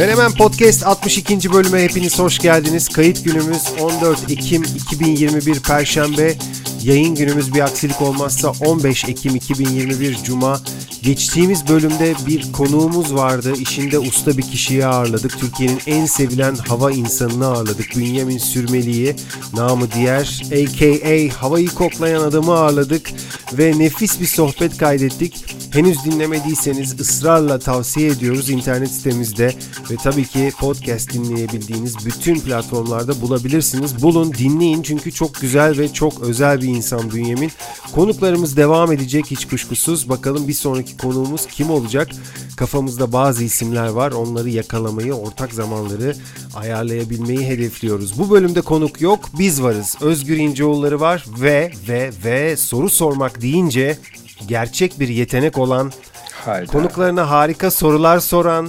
Menemen Podcast 62. bölüme hepiniz hoş geldiniz. Kayıt günümüz 14 Ekim 2021 Perşembe. Yayın günümüz bir aksilik olmazsa 15 Ekim 2021 Cuma. Geçtiğimiz bölümde bir konuğumuz vardı. İşinde usta bir kişiyi ağırladık. Türkiye'nin en sevilen hava insanını ağırladık. Bünyamin Sürmeli'yi, namı diğer aka havayı koklayan adamı ağırladık. Ve nefis bir sohbet kaydettik. Henüz dinlemediyseniz ısrarla tavsiye ediyoruz internet sitemizde ve tabii ki podcast dinleyebildiğiniz bütün platformlarda bulabilirsiniz. Bulun, dinleyin çünkü çok güzel ve çok özel bir insan Bünyamin. Konuklarımız devam edecek hiç kuşkusuz. Bakalım bir sonraki konuğumuz kim olacak? Kafamızda bazı isimler var. Onları yakalamayı, ortak zamanları ayarlayabilmeyi hedefliyoruz. Bu bölümde konuk yok, biz varız. Özgür İnceoğulları var ve ve ve soru sormak deyince gerçek bir yetenek olan, Hayda. konuklarına harika sorular soran,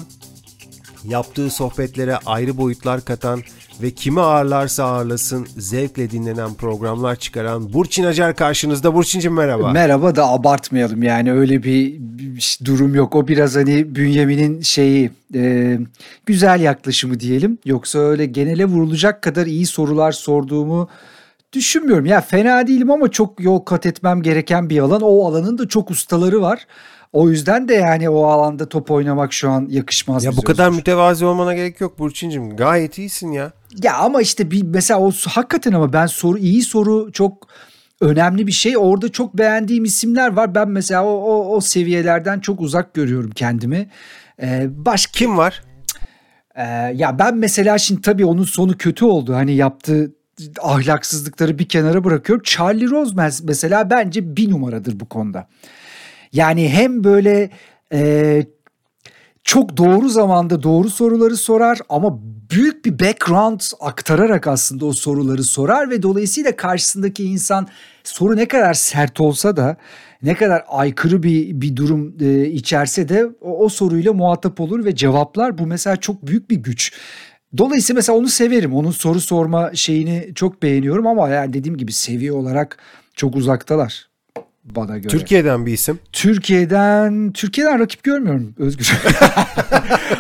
yaptığı sohbetlere ayrı boyutlar katan ve kimi ağırlarsa ağırlasın zevkle dinlenen programlar çıkaran Burçin Acar karşınızda. Burçin'cim merhaba. Merhaba da abartmayalım yani öyle bir, bir durum yok. O biraz hani Bünyamin'in şeyi e, güzel yaklaşımı diyelim. Yoksa öyle genele vurulacak kadar iyi sorular sorduğumu düşünmüyorum. Ya fena değilim ama çok yol kat etmem gereken bir alan. O alanın da çok ustaları var. O yüzden de yani o alanda top oynamak şu an yakışmaz. ya bu kadar Özgür. mütevazi olmana gerek yok Burçin'cim. Gayet iyisin ya. Ya ama işte bir mesela o hakikaten ama ben soru iyi soru çok önemli bir şey. Orada çok beğendiğim isimler var. Ben mesela o o, o seviyelerden çok uzak görüyorum kendimi. Ee, başka Kim var? Ee, ya ben mesela şimdi tabii onun sonu kötü oldu. Hani yaptığı ahlaksızlıkları bir kenara bırakıyorum. Charlie Rose mes- mesela bence bir numaradır bu konuda. Yani hem böyle e, çok doğru zamanda doğru soruları sorar ama büyük bir background aktararak aslında o soruları sorar ve dolayısıyla karşısındaki insan soru ne kadar sert olsa da ne kadar aykırı bir bir durum e, içerse de o, o soruyla muhatap olur ve cevaplar. Bu mesela çok büyük bir güç. Dolayısıyla mesela onu severim. Onun soru sorma şeyini çok beğeniyorum ama yani dediğim gibi seviye olarak çok uzaktalar bana göre. Türkiye'den bir isim. Türkiye'den Türkiye'den rakip görmüyorum Özgür.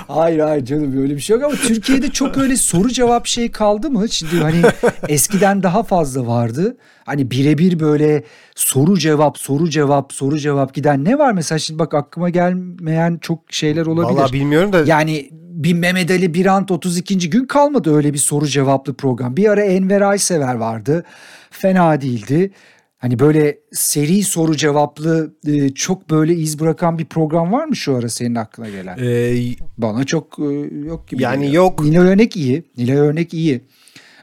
hayır hayır canım öyle bir şey yok ama Türkiye'de çok öyle soru cevap şey kaldı mı? Şimdi hani eskiden daha fazla vardı. Hani birebir böyle soru cevap soru cevap soru cevap giden ne var mesela şimdi bak aklıma gelmeyen çok şeyler olabilir. Vallahi bilmiyorum da Yani bir Mehmet Ali Birant 32. gün kalmadı öyle bir soru cevaplı program. Bir ara Enver Aysever vardı. Fena değildi. Hani böyle seri soru cevaplı e, çok böyle iz bırakan bir program var mı şu ara senin aklına gelen? e, Bana çok e, yok gibi. Yani geliyor. yok. Nilay Örnek iyi. Nilay Örnek iyi.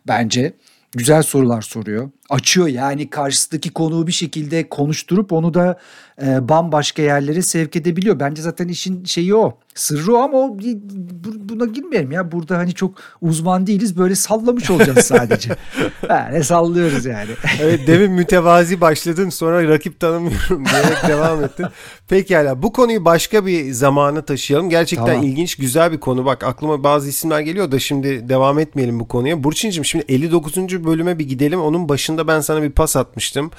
Bence güzel sorular soruyor. Açıyor yani karşısındaki konuğu bir şekilde konuşturup onu da e, bambaşka yerlere sevk edebiliyor. Bence zaten işin şeyi o. Sırrı o ama o, bu- buna girmeyelim ya. Burada hani çok uzman değiliz. Böyle sallamış olacağız sadece. yani sallıyoruz yani. Evet demin mütevazi başladın sonra rakip tanımıyorum diyerek devam ettin. Pekala bu konuyu başka bir zamana taşıyalım. Gerçekten Tamam. ilginç güzel bir konu. Bak aklıma bazı isimler geliyor da şimdi devam etmeyelim bu konuya. Burçin'cim şimdi 59. bölüme bir gidelim. Onun başında ben sana bir pas atmıştım.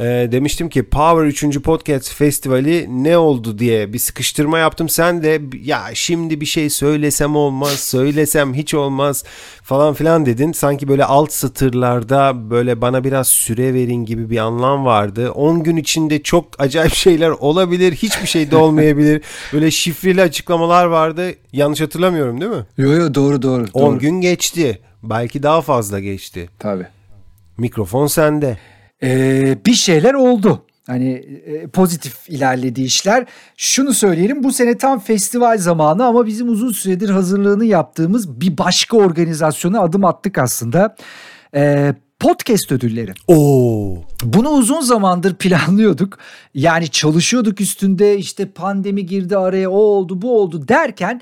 Ee, demiştim ki Power 3. Podcast Festivali ne oldu diye bir sıkıştırma yaptım. Sen de ya şimdi bir şey söylesem olmaz, söylesem hiç olmaz falan filan dedin. Sanki böyle alt satırlarda böyle bana biraz süre verin gibi bir anlam vardı. 10 gün içinde çok acayip şeyler olabilir, hiçbir şey de olmayabilir. Böyle şifreli açıklamalar vardı. Yanlış hatırlamıyorum değil mi? Yo yo doğru doğru. 10 doğru. gün geçti. Belki daha fazla geçti. Tabii. Mikrofon sende. Ee, bir şeyler oldu. Hani e, pozitif ilerledi işler. Şunu söyleyelim bu sene tam festival zamanı ama bizim uzun süredir hazırlığını yaptığımız bir başka organizasyona adım attık aslında. Ee, podcast ödülleri. Oo. Bunu uzun zamandır planlıyorduk. Yani çalışıyorduk üstünde işte pandemi girdi araya o oldu bu oldu derken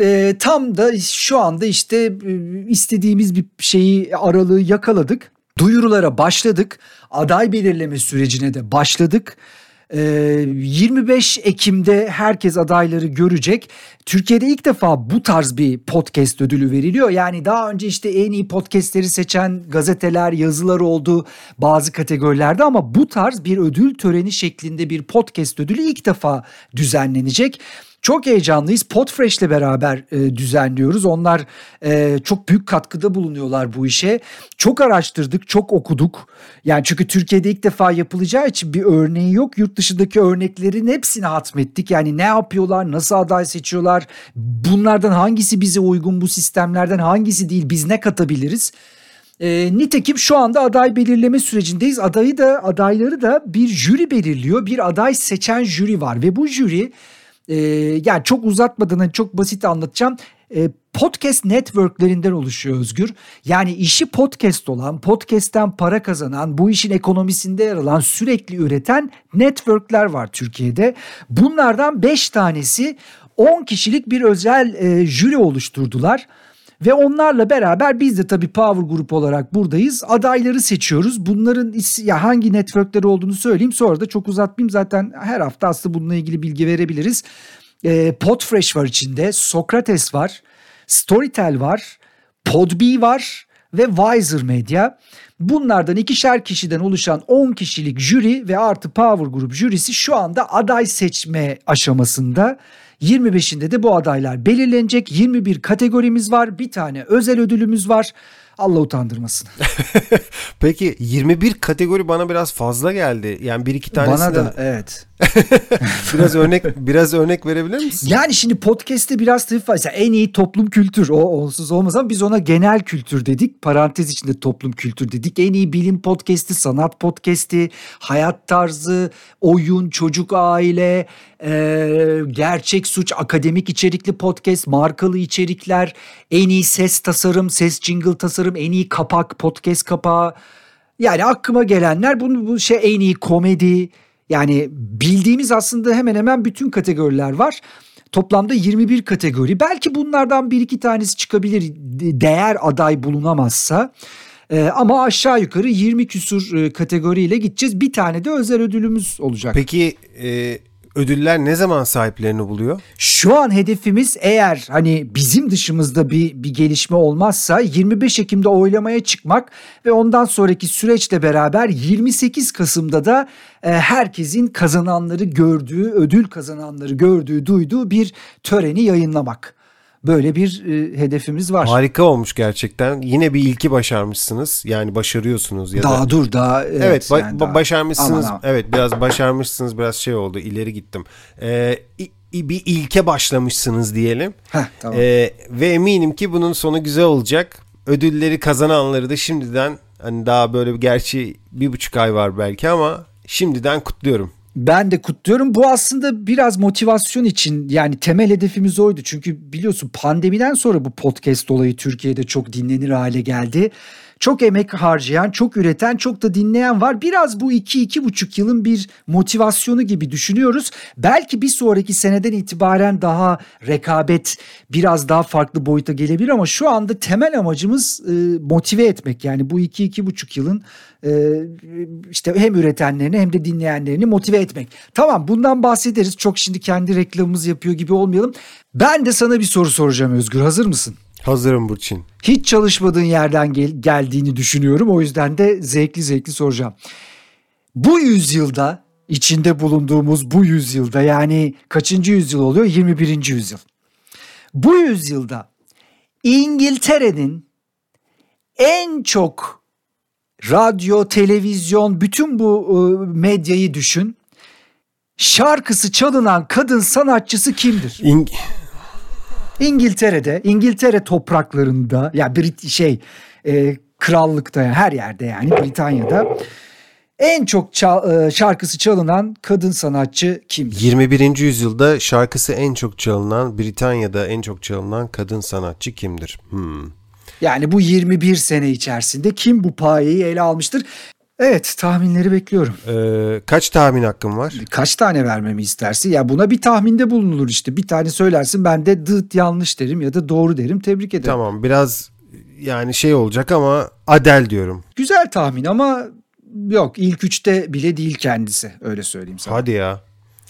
e, tam da şu anda işte e, istediğimiz bir şeyi aralığı yakaladık. Duyurulara başladık. Aday belirleme sürecine de başladık. 25 Ekim'de herkes adayları görecek. Türkiye'de ilk defa bu tarz bir podcast ödülü veriliyor. Yani daha önce işte en iyi podcastleri seçen gazeteler, yazılar oldu bazı kategorilerde ama bu tarz bir ödül töreni şeklinde bir podcast ödülü ilk defa düzenlenecek. Çok heyecanlıyız. Podfresh ile beraber e, düzenliyoruz. Onlar e, çok büyük katkıda bulunuyorlar bu işe. Çok araştırdık, çok okuduk. Yani çünkü Türkiye'de ilk defa yapılacağı için bir örneği yok. Yurt dışındaki örneklerin hepsini hatmettik. Yani ne yapıyorlar, nasıl aday seçiyorlar, bunlardan hangisi bize uygun, bu sistemlerden hangisi değil, biz ne katabiliriz? E, nitekim şu anda aday belirleme sürecindeyiz. Adayı da adayları da bir jüri belirliyor. Bir aday seçen jüri var ve bu jüri e, yani çok uzatmadan hani çok basit anlatacağım. E, podcast networklerinden oluşuyor Özgür. Yani işi podcast olan, podcast'ten para kazanan, bu işin ekonomisinde yer alan, sürekli üreten networkler var Türkiye'de. Bunlardan 5 tanesi 10 kişilik bir özel e, jüri oluşturdular. Ve onlarla beraber biz de tabii Power Group olarak buradayız. Adayları seçiyoruz. Bunların ya hangi networkleri olduğunu söyleyeyim. Sonra da çok uzatmayayım. Zaten her hafta aslında bununla ilgili bilgi verebiliriz. E, Podfresh var içinde. Sokrates var. Storytel var. Podbee var ve Wiser Media. Bunlardan ikişer kişiden oluşan 10 kişilik jüri ve artı Power Group jürisi şu anda aday seçme aşamasında. 25'inde de bu adaylar belirlenecek. 21 kategorimiz var. Bir tane özel ödülümüz var. Allah utandırmasın. Peki 21 kategori bana biraz fazla geldi. Yani bir iki tanesi Bana da evet. biraz örnek biraz örnek verebilir misin? Yani şimdi podcast'te biraz tabii fazla. En iyi toplum kültür o onsuz olmaz ama biz ona genel kültür dedik. Parantez içinde toplum kültür dedik. En iyi bilim podcast'i, sanat podcast'i, hayat tarzı, oyun, çocuk aile, e, gerçek suç, akademik içerikli podcast, markalı içerikler, en iyi ses tasarım, ses jingle tasarım, en iyi kapak, podcast kapağı. Yani aklıma gelenler bunu bu şey en iyi komedi, yani bildiğimiz aslında hemen hemen bütün kategoriler var. Toplamda 21 kategori. Belki bunlardan bir iki tanesi çıkabilir değer aday bulunamazsa. Ee, ama aşağı yukarı 20 küsur e, kategoriyle gideceğiz. Bir tane de özel ödülümüz olacak. Peki e, ödüller ne zaman sahiplerini buluyor? Şu an hedefimiz eğer hani bizim dışımızda bir, bir gelişme olmazsa 25 Ekim'de oylamaya çıkmak ve ondan sonraki süreçle beraber 28 Kasım'da da e, herkesin kazananları gördüğü, ödül kazananları gördüğü, duyduğu bir töreni yayınlamak. Böyle bir e, hedefimiz var. Harika olmuş gerçekten. Yine bir ilki başarmışsınız. Yani başarıyorsunuz ya daha da. dur daha. Evet, evet ba- yani daha. başarmışsınız. Aman aman. Evet biraz başarmışsınız. Biraz şey oldu. ileri gittim. Ee, bir ilke başlamışsınız diyelim. Heh, tamam. Ee, ve eminim ki bunun sonu güzel olacak. Ödülleri kazananları da şimdiden hani daha böyle gerçi bir buçuk ay var belki ama şimdiden kutluyorum. Ben de kutluyorum. Bu aslında biraz motivasyon için yani temel hedefimiz oydu. Çünkü biliyorsun pandemiden sonra bu podcast olayı Türkiye'de çok dinlenir hale geldi. Çok emek harcayan, çok üreten, çok da dinleyen var. Biraz bu iki, iki buçuk yılın bir motivasyonu gibi düşünüyoruz. Belki bir sonraki seneden itibaren daha rekabet biraz daha farklı boyuta gelebilir ama şu anda temel amacımız e, motive etmek. Yani bu iki, iki buçuk yılın e, işte hem üretenlerini hem de dinleyenlerini motive etmek. Tamam bundan bahsederiz. Çok şimdi kendi reklamımızı yapıyor gibi olmayalım. Ben de sana bir soru soracağım Özgür. Hazır mısın? Hazırım Burçin. Hiç çalışmadığın yerden gel- geldiğini düşünüyorum. O yüzden de zevkli zevkli soracağım. Bu yüzyılda içinde bulunduğumuz bu yüzyılda yani kaçıncı yüzyıl oluyor? 21. yüzyıl. Bu yüzyılda İngiltere'nin en çok radyo, televizyon, bütün bu e, medyayı düşün. Şarkısı çalınan kadın sanatçısı kimdir? İng- İngiltere'de, İngiltere topraklarında ya Brit şey e, krallıkta yani her yerde yani Britanya'da en çok çal- e, şarkısı çalınan kadın sanatçı kimdir? 21. yüzyılda şarkısı en çok çalınan, Britanya'da en çok çalınan kadın sanatçı kimdir? Hmm. Yani bu 21 sene içerisinde kim bu payeyi ele almıştır? Evet tahminleri bekliyorum. Ee, kaç tahmin hakkım var? Kaç tane vermemi istersin? Ya buna bir tahminde bulunulur işte. Bir tane söylersin ben de dıt yanlış derim ya da doğru derim tebrik ederim. Tamam biraz yani şey olacak ama Adel diyorum. Güzel tahmin ama yok ilk üçte bile değil kendisi öyle söyleyeyim sana. Hadi ya.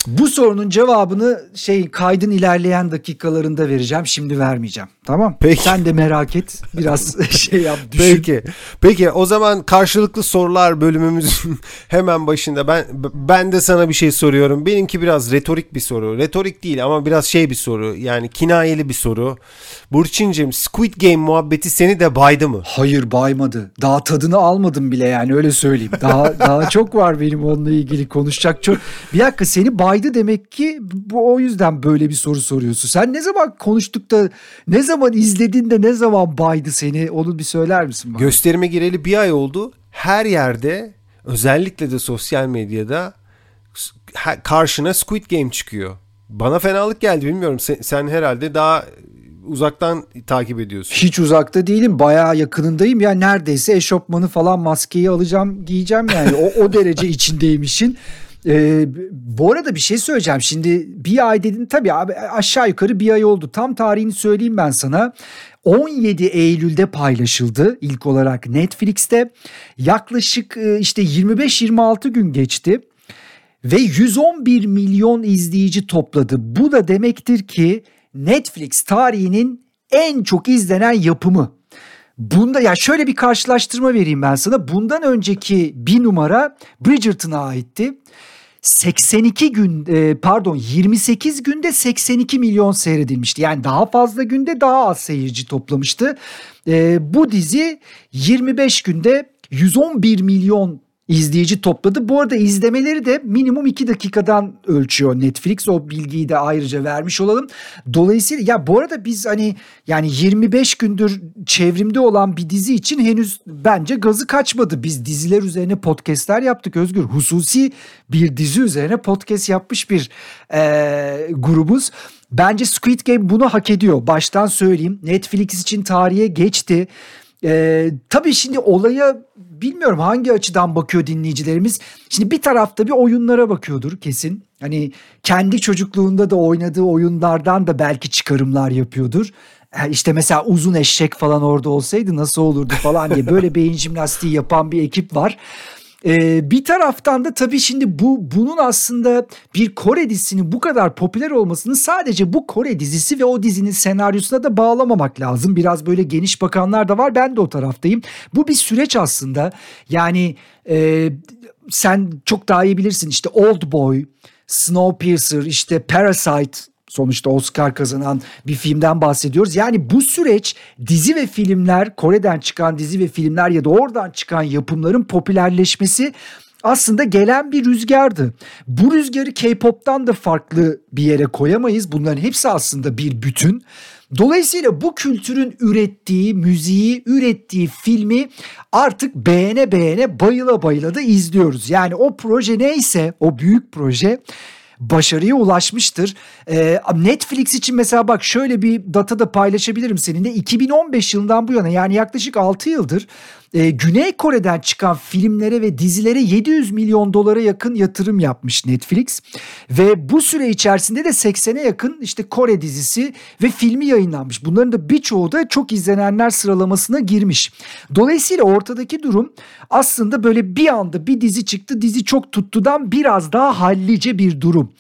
Bu sorunun cevabını şey kaydın ilerleyen dakikalarında vereceğim. Şimdi vermeyeceğim. Tamam? Peki. Sen de merak et. Biraz şey yap düşün. Peki. Peki o zaman karşılıklı sorular bölümümüzün hemen başında ben ben de sana bir şey soruyorum. Benimki biraz retorik bir soru. Retorik değil ama biraz şey bir soru. Yani kinayeli bir soru. Burçin'cim Squid Game muhabbeti seni de baydı mı? Hayır baymadı. Daha tadını almadım bile yani öyle söyleyeyim. Daha daha çok var benim onunla ilgili konuşacak çok. Bir dakika seni baydı demek ki bu o yüzden böyle bir soru soruyorsun. Sen ne zaman konuştuk da ne zaman izledin de ne zaman baydı seni onu bir söyler misin bana? Gösterime gireli bir ay oldu. Her yerde özellikle de sosyal medyada karşına Squid Game çıkıyor. Bana fenalık geldi bilmiyorum. Sen, sen herhalde daha uzaktan takip ediyorsun. Hiç uzakta değilim. Bayağı yakınındayım. Ya neredeyse eşofmanı falan maskeyi alacağım giyeceğim yani. O, o derece içindeyim işin. Ee, bu arada bir şey söyleyeceğim. Şimdi bir ay dedin tabii abi aşağı yukarı bir ay oldu. Tam tarihini söyleyeyim ben sana. 17 Eylül'de paylaşıldı ilk olarak Netflix'te. Yaklaşık e, işte 25-26 gün geçti ve 111 milyon izleyici topladı. Bu da demektir ki Netflix tarihinin en çok izlenen yapımı. Bunda ya şöyle bir karşılaştırma vereyim ben sana. Bundan önceki bir numara Bridgerton'a aitti. 82 gün e, pardon 28 günde 82 milyon seyredilmişti. Yani daha fazla günde daha az seyirci toplamıştı. E, bu dizi 25 günde 111 milyon izleyici topladı. Bu arada izlemeleri de minimum 2 dakikadan ölçüyor Netflix. O bilgiyi de ayrıca vermiş olalım. Dolayısıyla ya bu arada biz hani yani 25 gündür çevrimde olan bir dizi için henüz bence gazı kaçmadı. Biz diziler üzerine podcastler yaptık Özgür. Hususi bir dizi üzerine podcast yapmış bir e, grubuz. Bence Squid Game bunu hak ediyor. Baştan söyleyeyim. Netflix için tarihe geçti. Ee, tabii şimdi olaya bilmiyorum hangi açıdan bakıyor dinleyicilerimiz. Şimdi bir tarafta bir oyunlara bakıyordur kesin. Hani kendi çocukluğunda da oynadığı oyunlardan da belki çıkarımlar yapıyordur. İşte mesela uzun eşek falan orada olsaydı nasıl olurdu falan diye böyle beyin jimnastiği yapan bir ekip var. Ee, bir taraftan da tabii şimdi bu bunun aslında bir Kore dizisinin bu kadar popüler olmasını sadece bu Kore dizisi ve o dizinin senaryosuna da bağlamamak lazım. Biraz böyle geniş bakanlar da var. Ben de o taraftayım. Bu bir süreç aslında. Yani e, sen çok daha iyi bilirsin işte Old Boy, Snowpiercer, işte Parasite sonuçta Oscar kazanan bir filmden bahsediyoruz. Yani bu süreç dizi ve filmler, Kore'den çıkan dizi ve filmler ya da oradan çıkan yapımların popülerleşmesi aslında gelen bir rüzgardı. Bu rüzgarı K-pop'tan da farklı bir yere koyamayız. Bunların hepsi aslında bir bütün. Dolayısıyla bu kültürün ürettiği müziği, ürettiği filmi artık beğene beğene bayıla bayıla da izliyoruz. Yani o proje neyse, o büyük proje başarıya ulaşmıştır. Ee, Netflix için mesela bak şöyle bir data da paylaşabilirim seninle. 2015 yılından bu yana yani yaklaşık 6 yıldır e, Güney Kore'den çıkan filmlere ve dizilere 700 milyon dolara yakın yatırım yapmış Netflix. Ve bu süre içerisinde de 80'e yakın işte Kore dizisi ve filmi yayınlanmış. Bunların da birçoğu da çok izlenenler sıralamasına girmiş. Dolayısıyla ortadaki durum aslında böyle bir anda bir dizi çıktı dizi çok tuttudan biraz daha hallice bir durum.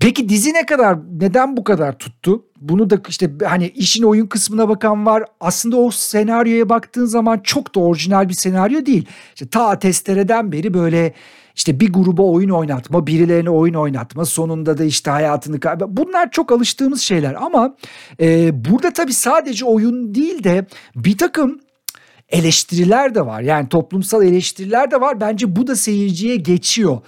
Peki dizi ne kadar neden bu kadar tuttu? Bunu da işte hani işin oyun kısmına bakan var. Aslında o senaryoya baktığın zaman çok da orijinal bir senaryo değil. İşte ta testereden beri böyle işte bir gruba oyun oynatma, birilerine oyun oynatma, sonunda da işte hayatını kaybetme. Bunlar çok alıştığımız şeyler ama e, burada tabii sadece oyun değil de bir takım eleştiriler de var. Yani toplumsal eleştiriler de var. Bence bu da seyirciye geçiyor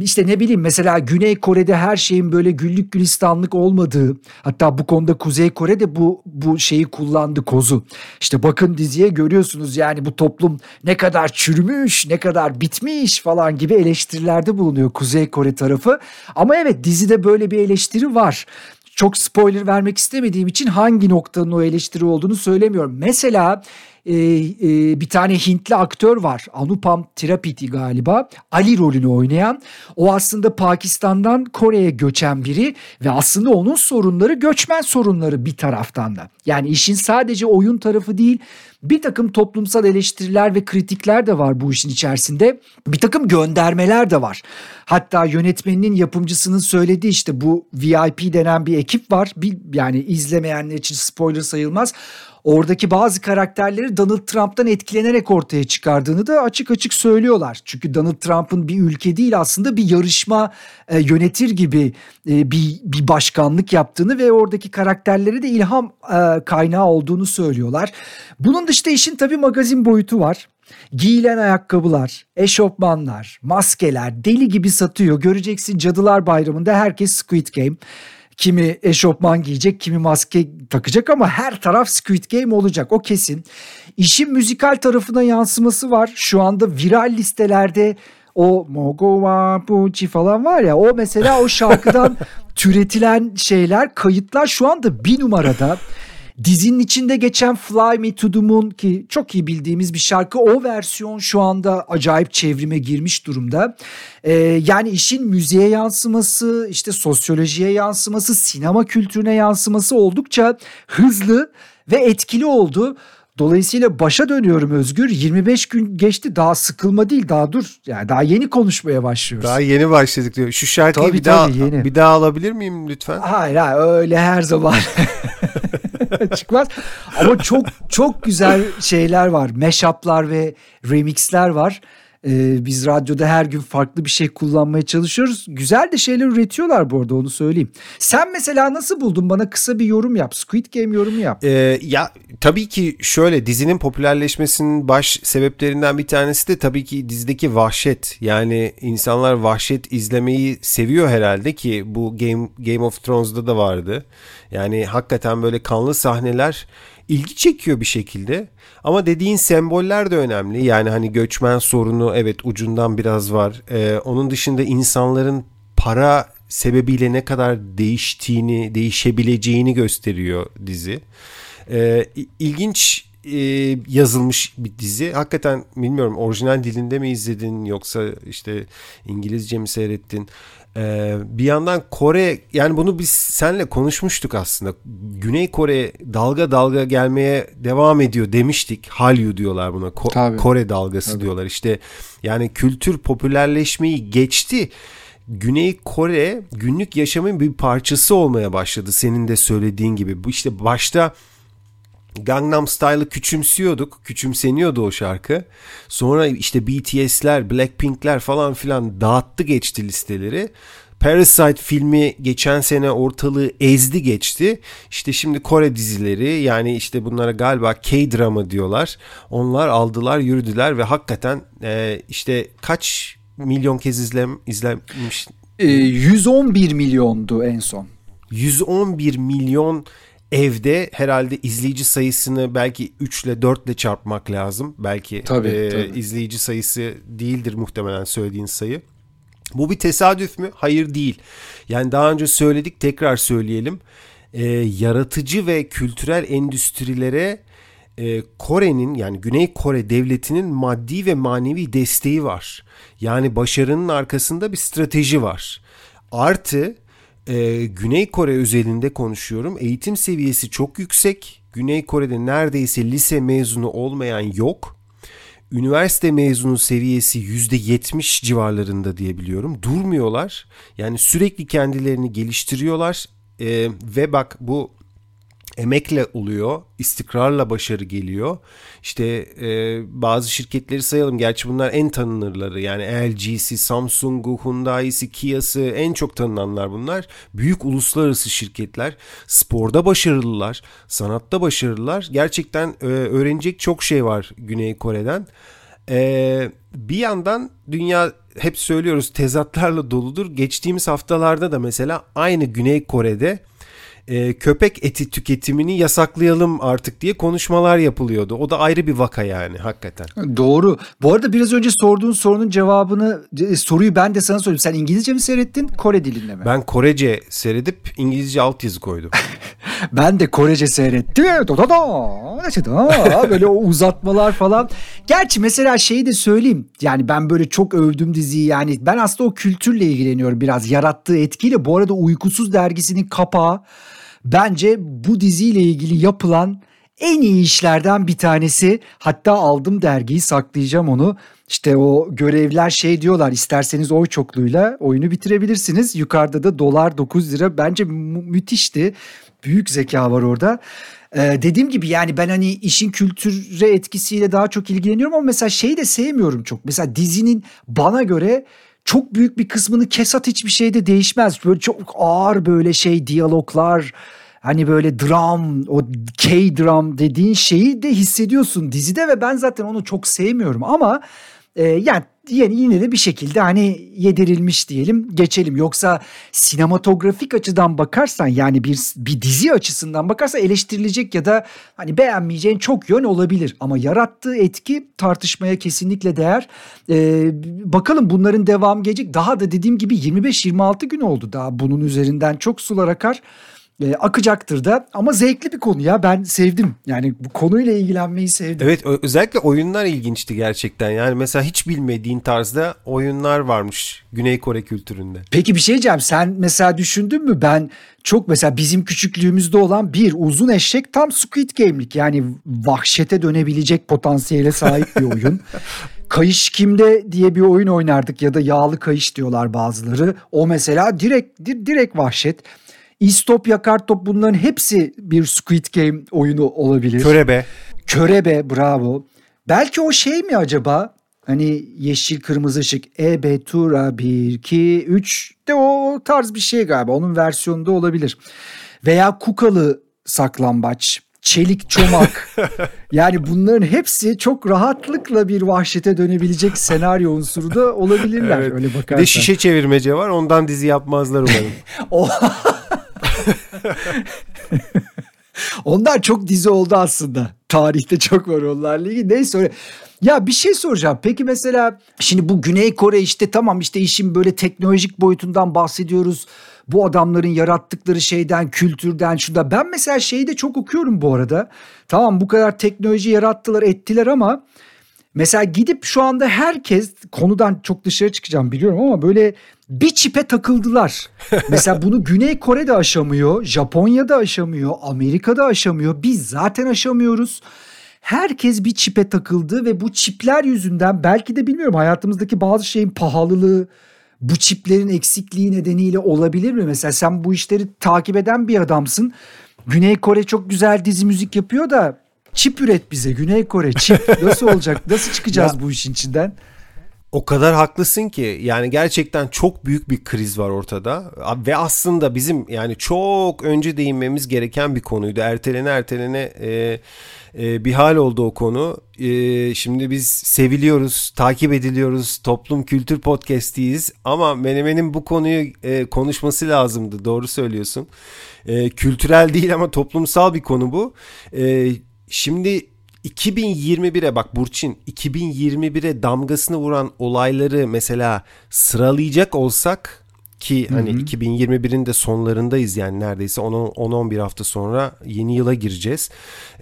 işte ne bileyim mesela Güney Kore'de her şeyin böyle güllük gülistanlık olmadığı hatta bu konuda Kuzey Kore de bu bu şeyi kullandı kozu. İşte bakın diziye görüyorsunuz yani bu toplum ne kadar çürümüş, ne kadar bitmiş falan gibi eleştirilerde bulunuyor Kuzey Kore tarafı. Ama evet dizide böyle bir eleştiri var. çok spoiler vermek istemediğim için hangi noktanın o eleştiri olduğunu söylemiyorum. Mesela e, e, bir tane Hintli aktör var. Anupam Tirapiti galiba. Ali rolünü oynayan. O aslında Pakistan'dan Kore'ye göçen biri ve aslında onun sorunları göçmen sorunları bir taraftan da. Yani işin sadece oyun tarafı değil bir takım toplumsal eleştiriler ve kritikler de var bu işin içerisinde. Bir takım göndermeler de var. Hatta yönetmeninin yapımcısının söylediği işte bu VIP denen bir ekip var. Bir, yani izlemeyenler için spoiler sayılmaz oradaki bazı karakterleri Donald Trump'tan etkilenerek ortaya çıkardığını da açık açık söylüyorlar. Çünkü Donald Trump'ın bir ülke değil aslında bir yarışma e, yönetir gibi e, bir, bir başkanlık yaptığını ve oradaki karakterleri de ilham e, kaynağı olduğunu söylüyorlar. Bunun dışında işin tabii magazin boyutu var. Giyilen ayakkabılar, eşofmanlar, maskeler deli gibi satıyor. Göreceksin Cadılar Bayramı'nda herkes Squid Game. Kimi eşofman giyecek, kimi maske takacak ama her taraf Squid Game olacak. O kesin. İşin müzikal tarafına yansıması var. Şu anda viral listelerde o Mogo wa Puchi falan var ya o mesela o şarkıdan türetilen şeyler kayıtlar şu anda bir numarada. Dizinin içinde geçen Fly Me to the Moon ki çok iyi bildiğimiz bir şarkı o versiyon şu anda acayip çevrime girmiş durumda. Ee, yani işin müziğe yansıması, işte sosyolojiye yansıması, sinema kültürüne yansıması oldukça hızlı ve etkili oldu. Dolayısıyla başa dönüyorum Özgür. 25 gün geçti daha sıkılma değil daha dur. Yani daha yeni konuşmaya başlıyoruz. Daha yeni başladık diyor. Şu şarkıyı tabii, bir tabii, daha yeni. bir daha alabilir miyim lütfen? Hayır hayır öyle her zaman. çıkmaz. Ama çok çok güzel şeyler var. Mashup'lar ve remix'ler var. Ee, biz radyoda her gün farklı bir şey kullanmaya çalışıyoruz. Güzel de şeyler üretiyorlar bu arada onu söyleyeyim. Sen mesela nasıl buldun? Bana kısa bir yorum yap. Squid Game yorumu yap. Ee, ya tabii ki şöyle dizinin popülerleşmesinin baş sebeplerinden bir tanesi de tabii ki dizideki vahşet. Yani insanlar vahşet izlemeyi seviyor herhalde ki bu Game Game of Thrones'da da vardı. Yani hakikaten böyle kanlı sahneler ilgi çekiyor bir şekilde. Ama dediğin semboller de önemli. Yani hani göçmen sorunu evet ucundan biraz var. Ee, onun dışında insanların para sebebiyle ne kadar değiştiğini, değişebileceğini gösteriyor dizi. Ee, ilginç e, yazılmış bir dizi. Hakikaten bilmiyorum orijinal dilinde mi izledin yoksa işte İngilizce mi seyrettin? Ee, bir yandan Kore yani bunu biz senle konuşmuştuk aslında. Güney Kore dalga dalga gelmeye devam ediyor demiştik. Hallyu diyorlar buna. Ko- Tabii. Kore dalgası Tabii. diyorlar. İşte yani kültür popülerleşmeyi geçti. Güney Kore günlük yaşamın bir parçası olmaya başladı senin de söylediğin gibi. Bu işte başta Gangnam Style'ı küçümsüyorduk. Küçümseniyordu o şarkı. Sonra işte BTS'ler, Blackpink'ler falan filan dağıttı geçti listeleri. Parasite filmi geçen sene ortalığı ezdi geçti. İşte şimdi Kore dizileri yani işte bunlara galiba K-drama diyorlar. Onlar aldılar yürüdüler ve hakikaten e, işte kaç milyon kez izlem, izlenmiş? E, 111 milyondu en son. 111 milyon evde herhalde izleyici sayısını belki 3 ile 4 ile çarpmak lazım. Belki tabii, e, tabii. izleyici sayısı değildir muhtemelen söylediğin sayı. Bu bir tesadüf mü? Hayır değil. Yani daha önce söyledik tekrar söyleyelim. E, yaratıcı ve kültürel endüstrilere e, Kore'nin yani Güney Kore devletinin maddi ve manevi desteği var. Yani başarının arkasında bir strateji var. Artı e, Güney Kore özelinde konuşuyorum. Eğitim seviyesi çok yüksek. Güney Kore'de neredeyse lise mezunu olmayan yok. Üniversite mezunu seviyesi %70 civarlarında diyebiliyorum. Durmuyorlar. Yani sürekli kendilerini geliştiriyorlar. E, ve bak bu emekle oluyor, istikrarla başarı geliyor. İşte e, bazı şirketleri sayalım. Gerçi bunlar en tanınırları. Yani LG'si, Samsung'u, Hyundai'si, Kia'sı en çok tanınanlar bunlar. Büyük uluslararası şirketler. Sporda başarılılar, sanatta başarılılar. Gerçekten e, öğrenecek çok şey var Güney Kore'den. E, bir yandan dünya hep söylüyoruz tezatlarla doludur. Geçtiğimiz haftalarda da mesela aynı Güney Kore'de e, köpek eti tüketimini yasaklayalım artık diye konuşmalar yapılıyordu. O da ayrı bir vaka yani hakikaten. Doğru. Bu arada biraz önce sorduğun sorunun cevabını e, soruyu ben de sana sorayım. Sen İngilizce mi seyrettin Kore dilinde mi? Ben Korece seyredip İngilizce altyazı koydum. ben de Korece seyrettim. Da da da. Böyle o uzatmalar falan. Gerçi mesela şeyi de söyleyeyim. Yani ben böyle çok övdüm diziyi. Yani ben aslında o kültürle ilgileniyorum biraz. Yarattığı etkiyle. Bu arada Uykusuz dergisinin kapağı bence bu diziyle ilgili yapılan en iyi işlerden bir tanesi. Hatta aldım dergiyi saklayacağım onu. İşte o görevler şey diyorlar isterseniz oy çokluğuyla oyunu bitirebilirsiniz. Yukarıda da dolar 9 lira bence mü- müthişti. Büyük zeka var orada. Ee, dediğim gibi yani ben hani işin kültüre etkisiyle daha çok ilgileniyorum ama mesela şeyi de sevmiyorum çok. Mesela dizinin bana göre çok büyük bir kısmını kesat hiçbir şeyde değişmez. Böyle çok ağır böyle şey diyaloglar hani böyle dram o K-dram dediğin şeyi de hissediyorsun dizide ve ben zaten onu çok sevmiyorum ama e, yani yani yine de bir şekilde hani yedirilmiş diyelim geçelim. Yoksa sinematografik açıdan bakarsan yani bir bir dizi açısından bakarsan eleştirilecek ya da hani beğenmeyeceğin çok yön olabilir. Ama yarattığı etki tartışmaya kesinlikle değer. Ee, bakalım bunların devam gelecek. Daha da dediğim gibi 25-26 gün oldu daha bunun üzerinden çok sular akar e, akacaktır da ama zevkli bir konu ya ben sevdim yani bu konuyla ilgilenmeyi sevdim. Evet özellikle oyunlar ilginçti gerçekten yani mesela hiç bilmediğin tarzda oyunlar varmış Güney Kore kültüründe. Peki bir şey diyeceğim sen mesela düşündün mü ben çok mesela bizim küçüklüğümüzde olan bir uzun eşek tam Squid Game'lik yani vahşete dönebilecek potansiyele sahip bir oyun. Kayış kimde diye bir oyun oynardık ya da yağlı kayış diyorlar bazıları. O mesela direkt direkt vahşet. İstop, Yakartop bunların hepsi bir Squid Game oyunu olabilir. Körebe. Körebe bravo. Belki o şey mi acaba? Hani yeşil kırmızı ışık E, B, Tura 1, 2, 3 de o tarz bir şey galiba. Onun versiyonunda olabilir. Veya kukalı saklambaç, çelik çomak. yani bunların hepsi çok rahatlıkla bir vahşete dönebilecek senaryo unsuru da olabilirler evet. öyle bakarsan. Bir de şişe çevirmece var ondan dizi yapmazlar umarım. Onlar çok dizi oldu aslında. Tarihte çok var onlarla ilgili. Neyse öyle. Ya bir şey soracağım. Peki mesela şimdi bu Güney Kore işte tamam işte işin böyle teknolojik boyutundan bahsediyoruz. Bu adamların yarattıkları şeyden, kültürden, şurada. Ben mesela şeyi de çok okuyorum bu arada. Tamam bu kadar teknoloji yarattılar, ettiler ama mesela gidip şu anda herkes konudan çok dışarı çıkacağım biliyorum ama böyle bir çipe takıldılar. Mesela bunu Güney Kore'de aşamıyor, Japonya'da aşamıyor, Amerika'da aşamıyor. Biz zaten aşamıyoruz. Herkes bir çipe takıldı ve bu çipler yüzünden belki de bilmiyorum hayatımızdaki bazı şeyin pahalılığı, bu çiplerin eksikliği nedeniyle olabilir mi? Mesela sen bu işleri takip eden bir adamsın. Güney Kore çok güzel dizi müzik yapıyor da çip üret bize Güney Kore çip nasıl olacak? Nasıl çıkacağız bu işin içinden? O kadar haklısın ki yani gerçekten çok büyük bir kriz var ortada ve aslında bizim yani çok önce değinmemiz gereken bir konuydu. Ertelene ertelene e, e, bir hal oldu o konu. E, şimdi biz seviliyoruz, takip ediliyoruz, toplum kültür podcastiyiz ama Menemen'in bu konuyu e, konuşması lazımdı doğru söylüyorsun. E, kültürel değil ama toplumsal bir konu bu. E, şimdi 2021'e bak Burçin 2021'e damgasını vuran olayları mesela sıralayacak olsak ki hani 2021'in de sonlarındayız yani neredeyse 10-11 hafta sonra yeni yıla gireceğiz.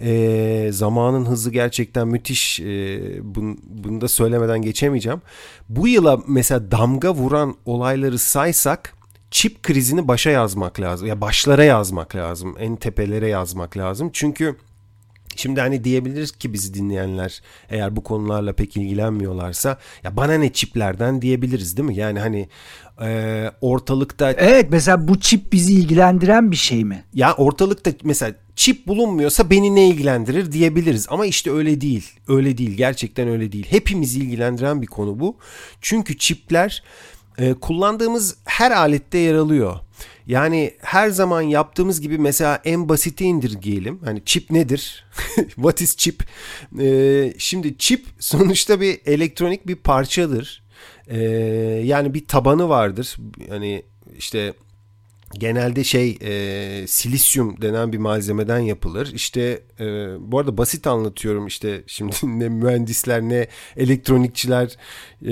Ee, zamanın hızı gerçekten müthiş. Ee, bunu, bunu da söylemeden geçemeyeceğim. Bu yıla mesela damga vuran olayları saysak çip krizini başa yazmak lazım. Ya başlara yazmak lazım. En tepelere yazmak lazım. Çünkü Şimdi hani diyebiliriz ki bizi dinleyenler eğer bu konularla pek ilgilenmiyorlarsa ya bana ne çiplerden diyebiliriz değil mi? Yani hani e, ortalıkta... Evet mesela bu çip bizi ilgilendiren bir şey mi? Ya ortalıkta mesela çip bulunmuyorsa beni ne ilgilendirir diyebiliriz. Ama işte öyle değil. Öyle değil. Gerçekten öyle değil. Hepimizi ilgilendiren bir konu bu. Çünkü çipler e, kullandığımız her alette yer alıyor. Yani her zaman yaptığımız gibi mesela en basiti indirgeyelim. Hani chip nedir? What is chip? Ee, şimdi chip sonuçta bir elektronik bir parçadır. Ee, yani bir tabanı vardır. Hani işte genelde şey e, silisyum denen bir malzemeden yapılır. İşte e, bu arada basit anlatıyorum işte şimdi ne mühendisler ne elektronikçiler e,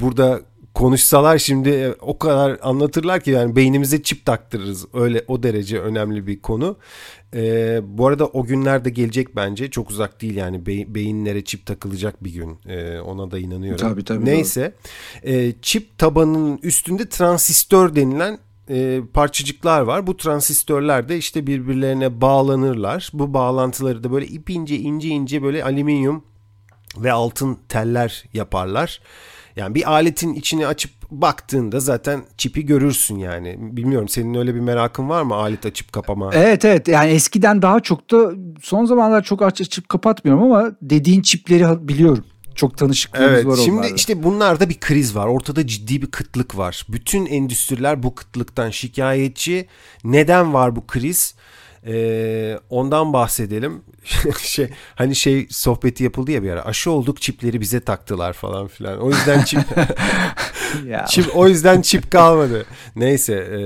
burada konuşsalar şimdi e, o kadar anlatırlar ki yani beynimize çip taktırırız. Öyle o derece önemli bir konu. Ee, bu arada o günler de gelecek bence. Çok uzak değil yani Be- beyinlere çip takılacak bir gün. Ee, ona da inanıyorum. Tabii tabii. Neyse. Ee, çip tabanının üstünde transistör denilen e, parçacıklar var. Bu transistörler de işte birbirlerine bağlanırlar. Bu bağlantıları da böyle ip ince ince ince böyle alüminyum ve altın teller yaparlar. Yani bir aletin içini açıp baktığında zaten çipi görürsün yani. Bilmiyorum senin öyle bir merakın var mı alet açıp kapama? Evet evet yani eskiden daha çok da son zamanlar çok aç açıp kapatmıyorum ama dediğin çipleri biliyorum. Çok tanışıklığımız evet, var Şimdi onlarda. işte bunlarda bir kriz var. Ortada ciddi bir kıtlık var. Bütün endüstriler bu kıtlıktan şikayetçi. Neden var bu kriz? Ee, ondan bahsedelim. şey hani şey sohbeti yapıldı ya bir ara. Aşı olduk çipleri bize taktılar falan filan. O yüzden çip çip o yüzden çip kalmadı. Neyse e,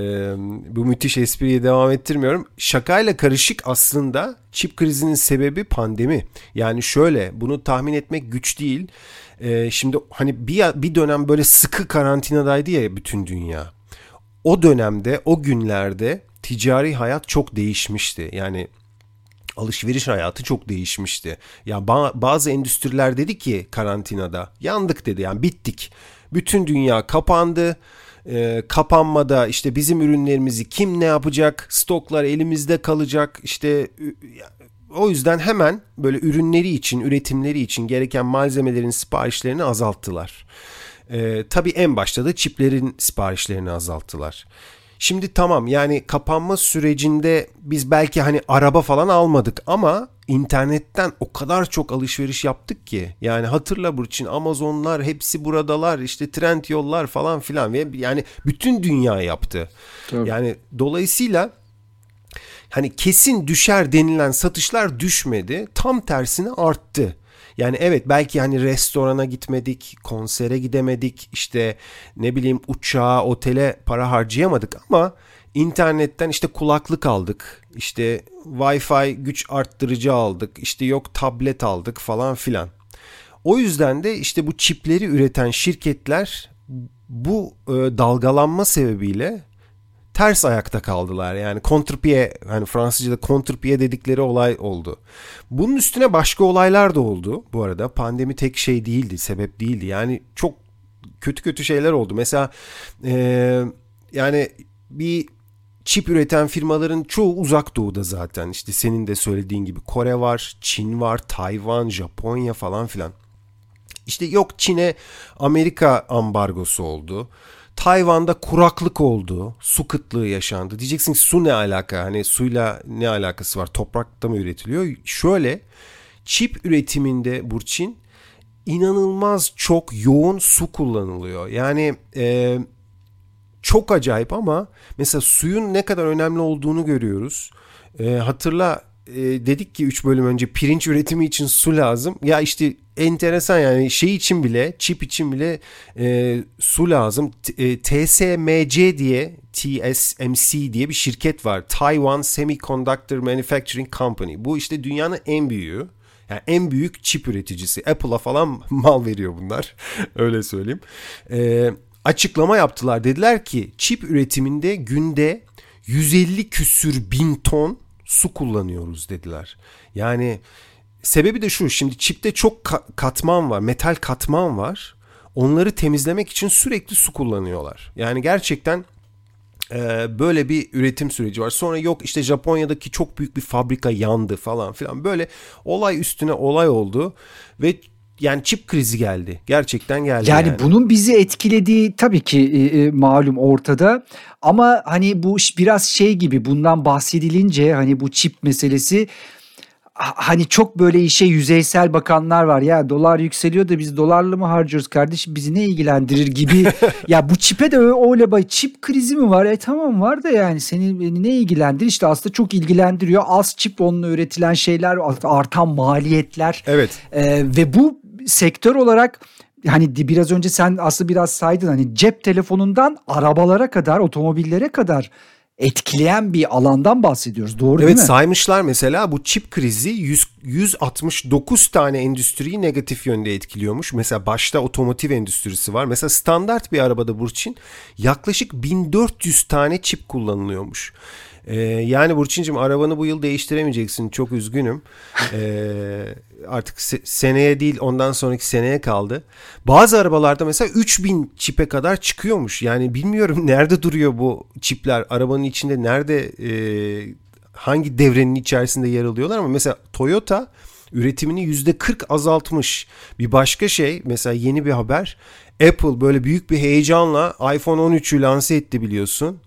bu müthiş espriyi devam ettirmiyorum. Şakayla karışık aslında çip krizinin sebebi pandemi. Yani şöyle bunu tahmin etmek güç değil. E, şimdi hani bir bir dönem böyle sıkı karantinadaydı ya bütün dünya. O dönemde o günlerde ticari hayat çok değişmişti. Yani alışveriş hayatı çok değişmişti. Ya bazı endüstriler dedi ki karantinada yandık dedi yani bittik. Bütün dünya kapandı. E, kapanmada işte bizim ürünlerimizi kim ne yapacak? Stoklar elimizde kalacak. İşte o yüzden hemen böyle ürünleri için, üretimleri için gereken malzemelerin siparişlerini azalttılar. E, tabii en başta da çiplerin siparişlerini azalttılar. Şimdi tamam yani kapanma sürecinde biz belki hani araba falan almadık ama internetten o kadar çok alışveriş yaptık ki. Yani hatırla Burçin Amazonlar hepsi buradalar işte trend yollar falan filan ve yani bütün dünya yaptı. Tabii. Yani dolayısıyla hani kesin düşer denilen satışlar düşmedi. Tam tersine arttı. Yani evet belki hani restorana gitmedik, konsere gidemedik, işte ne bileyim uçağa, otele para harcayamadık ama internetten işte kulaklık aldık, işte Wi-Fi güç arttırıcı aldık, işte yok tablet aldık falan filan. O yüzden de işte bu çipleri üreten şirketler bu e, dalgalanma sebebiyle ters ayakta kaldılar. Yani kontrpiye hani Fransızca'da kontrpiye dedikleri olay oldu. Bunun üstüne başka olaylar da oldu bu arada. Pandemi tek şey değildi, sebep değildi. Yani çok kötü kötü şeyler oldu. Mesela e, yani bir çip üreten firmaların çoğu uzak doğuda zaten. İşte senin de söylediğin gibi Kore var, Çin var, Tayvan, Japonya falan filan. İşte yok Çin'e Amerika ambargosu oldu. Tayvan'da kuraklık oldu. Su kıtlığı yaşandı. Diyeceksin su ne alaka? Hani suyla ne alakası var? Toprakta mı üretiliyor? Şöyle çip üretiminde Burçin inanılmaz çok yoğun su kullanılıyor. Yani e, çok acayip ama mesela suyun ne kadar önemli olduğunu görüyoruz. E, hatırla e, dedik ki 3 bölüm önce pirinç üretimi için su lazım. Ya işte enteresan yani şey için bile çip için bile e, su lazım. T, e, TSMC diye TSMC diye bir şirket var. Taiwan Semiconductor Manufacturing Company. Bu işte dünyanın en büyüğü. Yani en büyük çip üreticisi. Apple'a falan mal veriyor bunlar. Öyle söyleyeyim. E, açıklama yaptılar. Dediler ki çip üretiminde günde 150 küsür bin ton su kullanıyoruz dediler. Yani sebebi de şu şimdi çipte çok katman var metal katman var onları temizlemek için sürekli su kullanıyorlar. Yani gerçekten böyle bir üretim süreci var. Sonra yok işte Japonya'daki çok büyük bir fabrika yandı falan filan böyle olay üstüne olay oldu ve yani çip krizi geldi. Gerçekten geldi. Yani, yani. bunun bizi etkilediği tabii ki e, e, malum ortada. Ama hani bu biraz şey gibi bundan bahsedilince hani bu çip meselesi hani çok böyle işe yüzeysel bakanlar var. Ya dolar yükseliyor da biz dolarla mı harcıyoruz kardeşim? Bizi ne ilgilendirir gibi. Ya bu çipe de öyle bay çip krizi mi var? E tamam var da yani seni ne ilgilendirir? İşte aslında çok ilgilendiriyor. Az çip onunla üretilen şeyler artan maliyetler. Evet. Ee, ve bu sektör olarak hani biraz önce sen aslında biraz saydın hani cep telefonundan arabalara kadar otomobillere kadar etkileyen bir alandan bahsediyoruz. Doğru evet, değil mi? Evet saymışlar mesela bu çip krizi 100, 169 tane endüstriyi negatif yönde etkiliyormuş. Mesela başta otomotiv endüstrisi var. Mesela standart bir arabada Burçin yaklaşık 1400 tane çip kullanılıyormuş. Ee, yani Burçin'cim arabanı bu yıl değiştiremeyeceksin. Çok üzgünüm. Ee, artık se- seneye değil ondan sonraki seneye kaldı. Bazı arabalarda mesela 3000 çipe kadar çıkıyormuş. Yani bilmiyorum nerede duruyor bu çipler. Arabanın içinde nerede e, hangi devrenin içerisinde yer alıyorlar ama mesela Toyota üretimini %40 azaltmış. Bir başka şey mesela yeni bir haber. Apple böyle büyük bir heyecanla iPhone 13'ü lanse etti biliyorsun.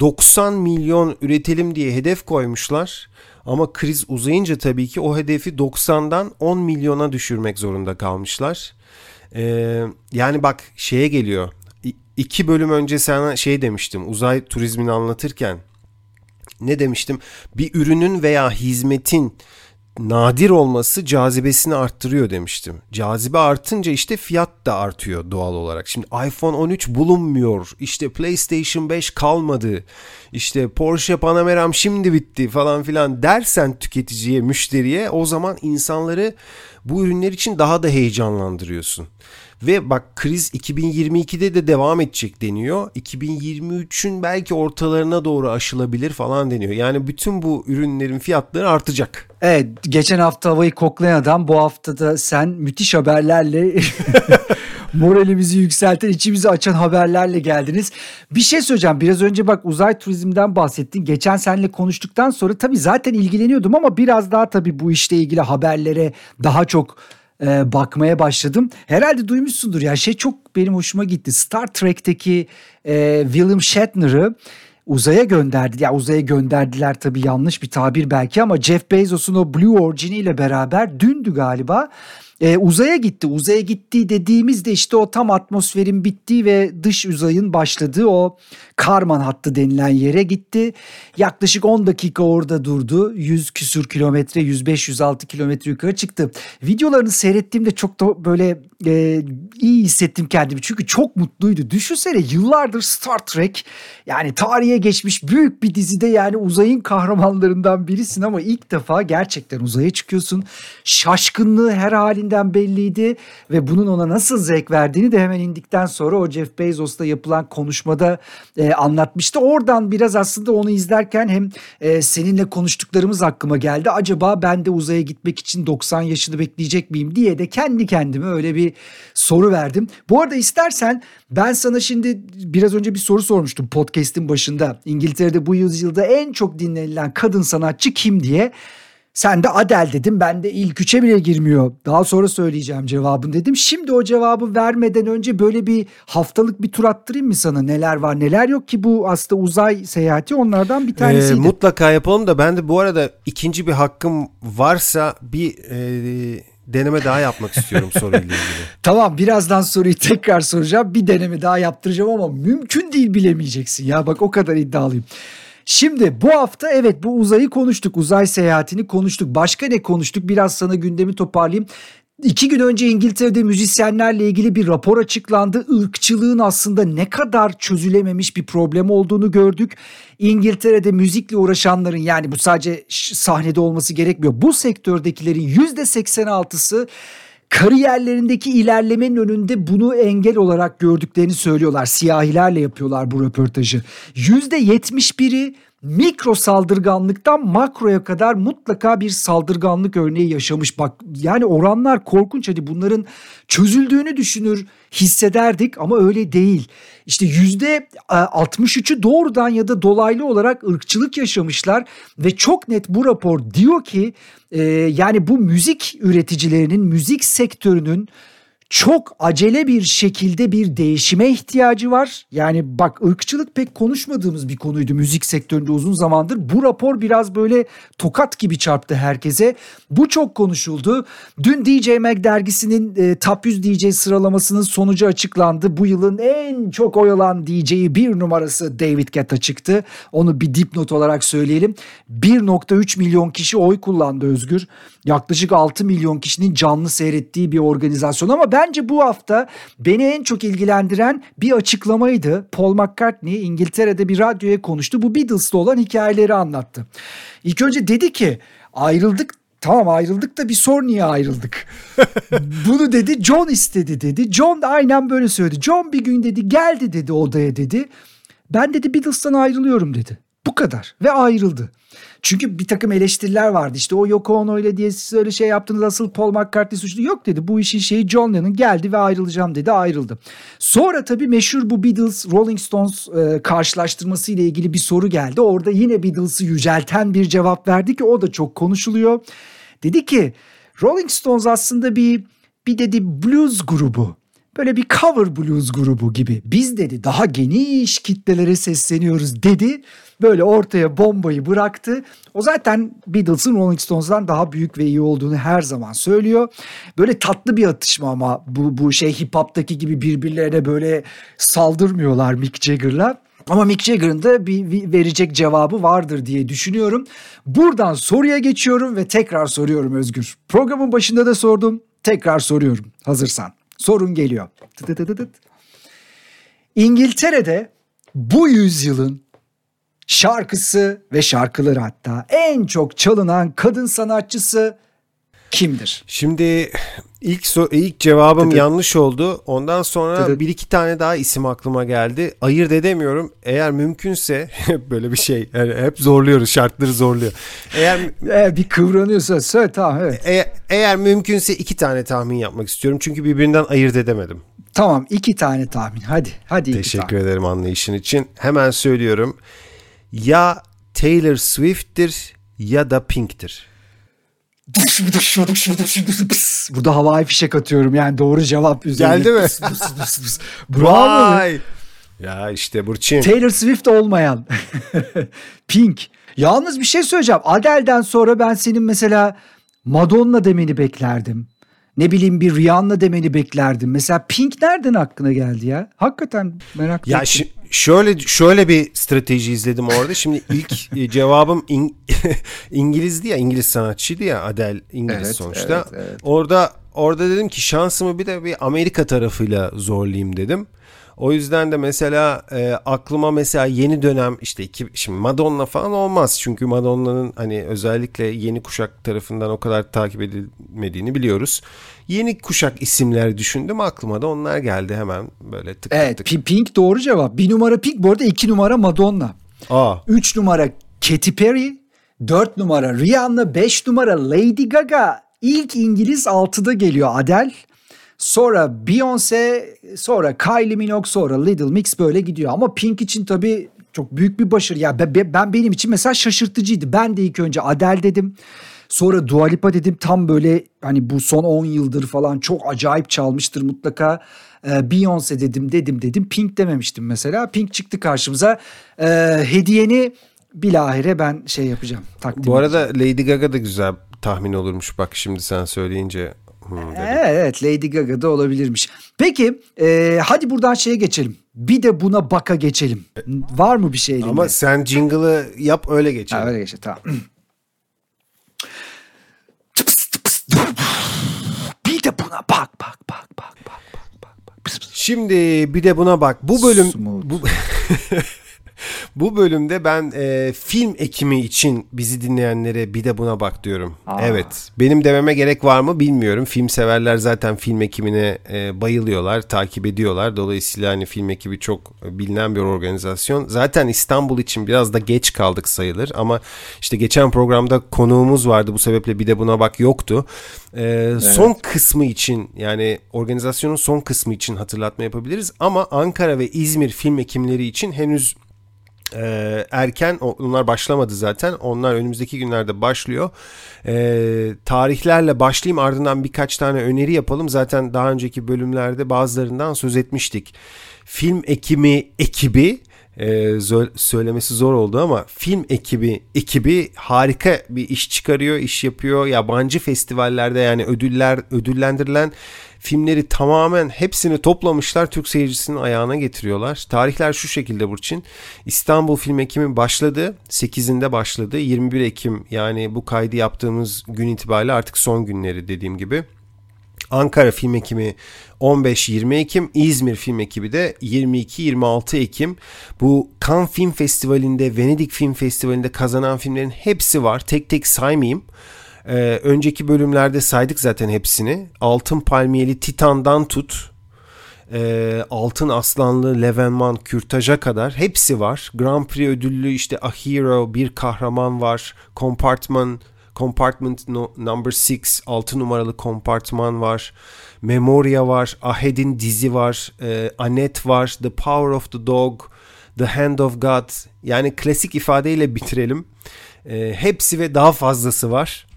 90 milyon üretelim diye hedef koymuşlar. Ama kriz uzayınca tabii ki o hedefi 90'dan 10 milyona düşürmek zorunda kalmışlar. Ee, yani bak şeye geliyor. İ- iki bölüm önce sana şey demiştim uzay turizmini anlatırken. Ne demiştim? Bir ürünün veya hizmetin nadir olması cazibesini arttırıyor demiştim. Cazibe artınca işte fiyat da artıyor doğal olarak. Şimdi iPhone 13 bulunmuyor. İşte PlayStation 5 kalmadı. İşte Porsche Panameram şimdi bitti falan filan dersen tüketiciye, müşteriye o zaman insanları bu ürünler için daha da heyecanlandırıyorsun. Ve bak kriz 2022'de de devam edecek deniyor. 2023'ün belki ortalarına doğru aşılabilir falan deniyor. Yani bütün bu ürünlerin fiyatları artacak. Evet geçen hafta havayı koklayan adam bu hafta da sen müthiş haberlerle moralimizi yükselten içimizi açan haberlerle geldiniz. Bir şey söyleyeceğim biraz önce bak uzay turizmden bahsettin. Geçen seninle konuştuktan sonra tabii zaten ilgileniyordum ama biraz daha tabii bu işle ilgili haberlere daha çok e, bakmaya başladım. Herhalde duymuşsundur ya şey çok benim hoşuma gitti. Star Trek'teki e, William Shatner'ı uzaya gönderdi. Ya uzaya gönderdiler tabii yanlış bir tabir belki ama Jeff Bezos'un o Blue Origin ile beraber dündü galiba e, uzaya gitti. Uzaya gitti dediğimizde işte o tam atmosferin bittiği ve dış uzayın başladığı o Karman hattı denilen yere gitti. Yaklaşık 10 dakika orada durdu. 100 küsür kilometre 105-106 kilometre yukarı çıktı. Videolarını seyrettiğimde çok da böyle e, iyi hissettim kendimi. Çünkü çok mutluydu. Düşünsene yıllardır Star Trek yani tarihe geçmiş büyük bir dizide yani uzayın kahramanlarından birisin ama ilk defa gerçekten uzaya çıkıyorsun. Şaşkınlığı her halinden belliydi ve bunun ona nasıl zevk verdiğini de hemen indikten sonra o Jeff Bezos'la yapılan konuşmada e, anlatmıştı. Oradan biraz aslında onu izlerken hem e, seninle konuştuklarımız aklıma geldi. Acaba ben de uzaya gitmek için 90 yaşını bekleyecek miyim diye de kendi kendime öyle bir soru verdim. Bu arada istersen ben sana şimdi biraz önce bir soru sormuştum podcast'in başında. İngiltere'de bu yüzyılda en çok dinlenilen kadın sanatçı kim diye. Sen de Adel dedim. Ben de ilk üçe bile girmiyor. Daha sonra söyleyeceğim cevabını dedim. Şimdi o cevabı vermeden önce böyle bir haftalık bir tur attırayım mı sana? Neler var neler yok ki bu aslında uzay seyahati onlardan bir tanesiydi. Ee, mutlaka yapalım da ben de bu arada ikinci bir hakkım varsa bir e, deneme daha yapmak istiyorum soruyla ilgili. tamam birazdan soruyu tekrar soracağım. Bir deneme daha yaptıracağım ama mümkün değil bilemeyeceksin ya bak o kadar iddialıyım. Şimdi bu hafta evet bu uzayı konuştuk. Uzay seyahatini konuştuk. Başka ne konuştuk? Biraz sana gündemi toparlayayım. İki gün önce İngiltere'de müzisyenlerle ilgili bir rapor açıklandı. Irkçılığın aslında ne kadar çözülememiş bir problem olduğunu gördük. İngiltere'de müzikle uğraşanların yani bu sadece sahnede olması gerekmiyor. Bu sektördekilerin yüzde 86'sı kariyerlerindeki ilerlemenin önünde bunu engel olarak gördüklerini söylüyorlar. Siyahilerle yapıyorlar bu röportajı. %71'i mikro saldırganlıktan makroya kadar mutlaka bir saldırganlık örneği yaşamış. Bak yani oranlar korkunç hadi bunların çözüldüğünü düşünür hissederdik ama öyle değil. İşte yüzde 63'ü doğrudan ya da dolaylı olarak ırkçılık yaşamışlar ve çok net bu rapor diyor ki e, yani bu müzik üreticilerinin müzik sektörünün çok acele bir şekilde bir değişime ihtiyacı var. Yani bak ırkçılık pek konuşmadığımız bir konuydu müzik sektöründe uzun zamandır. Bu rapor biraz böyle tokat gibi çarptı herkese. Bu çok konuşuldu. Dün DJ Mag dergisinin e, Top 100 DJ sıralamasının sonucu açıklandı. Bu yılın en çok oy alan DJ'yi bir numarası David Guetta çıktı. Onu bir dipnot olarak söyleyelim. 1.3 milyon kişi oy kullandı Özgür. Yaklaşık 6 milyon kişinin canlı seyrettiği bir organizasyon ama ben bence bu hafta beni en çok ilgilendiren bir açıklamaydı. Paul McCartney İngiltere'de bir radyoya konuştu. Bu Beatles'ta olan hikayeleri anlattı. İlk önce dedi ki ayrıldık Tamam ayrıldık da bir sor niye ayrıldık. Bunu dedi John istedi dedi. John da aynen böyle söyledi. John bir gün dedi geldi dedi odaya dedi. Ben dedi Beatles'tan ayrılıyorum dedi. Bu kadar ve ayrıldı. Çünkü bir takım eleştiriler vardı. İşte o Yoko Ono ile diye siz öyle şey yaptınız asıl Paul McCartney suçlu. Yok dedi bu işin şeyi John Lennon geldi ve ayrılacağım dedi ayrıldı. Sonra tabii meşhur bu Beatles Rolling Stones e, karşılaştırması ile ilgili bir soru geldi. Orada yine Beatles'ı yücelten bir cevap verdi ki o da çok konuşuluyor. Dedi ki Rolling Stones aslında bir bir dedi blues grubu. Böyle bir cover blues grubu gibi. Biz dedi daha geniş kitlelere sesleniyoruz dedi. Böyle ortaya bombayı bıraktı. O zaten Beatles'ın Rolling Stones'dan daha büyük ve iyi olduğunu her zaman söylüyor. Böyle tatlı bir atışma ama bu, bu şey hip hop'taki gibi birbirlerine böyle saldırmıyorlar Mick Jagger'la. Ama Mick Jagger'ın da bir, verecek cevabı vardır diye düşünüyorum. Buradan soruya geçiyorum ve tekrar soruyorum Özgür. Programın başında da sordum. Tekrar soruyorum hazırsan. Sorun geliyor. Tıtıtıtıt. İngiltere'de bu yüzyılın şarkısı ve şarkıları hatta en çok çalınan kadın sanatçısı kimdir? Şimdi ilk so ilk cevabım Dıdı. yanlış oldu. Ondan sonra Dıdı. bir iki tane daha isim aklıma geldi. Ayırt edemiyorum. Eğer mümkünse böyle bir şey. Yani hep zorluyoruz. Şartları zorluyor. Eğer e, bir kıvranıyorsa söyle tamam evet. E, eğer mümkünse iki tane tahmin yapmak istiyorum. Çünkü birbirinden ayırt edemedim. Tamam iki tane tahmin. Hadi hadi. Teşekkür ederim anlayışın için. Hemen söylüyorum. Ya Taylor Swift'tir ya da Pink'tir. Burada havai fişek atıyorum yani doğru cevap üzerine. Geldi mi? Bravo. Vay. Ya işte Burçin. Taylor Swift olmayan. Pink. Yalnız bir şey söyleyeceğim. Adele'den sonra ben senin mesela Madonna demeni beklerdim. Ne bileyim bir Rihanna demeni beklerdim. Mesela Pink nereden aklına geldi ya? Hakikaten merak ettim. Ya şi- şöyle şöyle bir strateji izledim orada. Şimdi ilk e, cevabım İng- İngilizdi ya, İngiliz sanatçıydı ya Adele İngiliz evet, sonuçta. Evet, evet. Orada orada dedim ki şansımı bir de bir Amerika tarafıyla zorlayayım dedim. O yüzden de mesela e, aklıma mesela yeni dönem işte iki, şimdi Madonna falan olmaz. Çünkü Madonna'nın hani özellikle yeni kuşak tarafından o kadar takip edilmediğini biliyoruz. Yeni kuşak isimler düşündüm aklıma da onlar geldi hemen böyle tık evet, tık. Evet Pink doğru cevap. Bir numara Pink bu arada iki numara Madonna. Aa. Üç numara Katy Perry. Dört numara Rihanna. Beş numara Lady Gaga. İlk İngiliz altıda geliyor Adele. Sonra Beyoncé, sonra Kylie Minogue, sonra Little Mix böyle gidiyor. Ama Pink için tabii çok büyük bir başarı. Ya ben, ben benim için mesela şaşırtıcıydı. Ben de ilk önce Adele dedim. Sonra Dua Lipa dedim tam böyle hani bu son 10 yıldır falan çok acayip çalmıştır mutlaka. Ee, Beyoncé dedim dedim dedim Pink dememiştim mesela. Pink çıktı karşımıza. Ee, hediyeni bilahire ben şey yapacağım. Takdim Bu arada edeceğim. Lady Gaga da güzel tahmin olurmuş bak şimdi sen söyleyince. Hmm, evet Lady Gaga da olabilirmiş. Peki e, hadi buradan şeye geçelim. Bir de buna baka geçelim. Var mı bir şey elinde? Ama sen jingle'ı yap öyle geçelim. Ha, öyle geçelim tamam. bir de buna bak bak bak bak bak bak bak. Şimdi bir de buna bak. Bu bölüm bu Bu bölümde ben e, film ekimi için bizi dinleyenlere bir de buna bak diyorum. Aa. Evet. Benim dememe gerek var mı bilmiyorum. Film severler zaten film ekimine e, bayılıyorlar, takip ediyorlar. Dolayısıyla hani film ekibi çok bilinen bir organizasyon. Zaten İstanbul için biraz da geç kaldık sayılır ama işte geçen programda konuğumuz vardı. Bu sebeple bir de buna bak yoktu. E, evet. Son kısmı için yani organizasyonun son kısmı için hatırlatma yapabiliriz ama Ankara ve İzmir film ekimleri için henüz ee, erken onlar başlamadı zaten. Onlar önümüzdeki günlerde başlıyor. Ee, tarihlerle başlayayım ardından birkaç tane öneri yapalım. Zaten daha önceki bölümlerde bazılarından söz etmiştik. Film ekimi ekibi e, söylemesi zor oldu ama film ekibi ekibi harika bir iş çıkarıyor, iş yapıyor. Yabancı festivallerde yani ödüller ödüllendirilen filmleri tamamen hepsini toplamışlar Türk seyircisinin ayağına getiriyorlar. Tarihler şu şekilde Burçin. İstanbul Film Ekimi başladı. 8'inde başladı. 21 Ekim yani bu kaydı yaptığımız gün itibariyle artık son günleri dediğim gibi. Ankara Film Ekimi 15-20 Ekim, İzmir Film Ekibi de 22-26 Ekim. Bu Cannes Film Festivali'nde, Venedik Film Festivali'nde kazanan filmlerin hepsi var. Tek tek saymayayım. Ee, önceki bölümlerde saydık zaten hepsini. Altın Palmiyeli Titan'dan tut. E, Altın Aslanlı, Levenman, Kürtaj'a kadar hepsi var. Grand Prix ödüllü işte A Hero, Bir Kahraman var. Compartment, Compartment no, Number 6, 6 numaralı kompartman var. Memoria var. Ahed'in dizi var. E, Annette var. The Power of the Dog, The Hand of God. Yani klasik ifadeyle bitirelim. E, hepsi ve daha fazlası var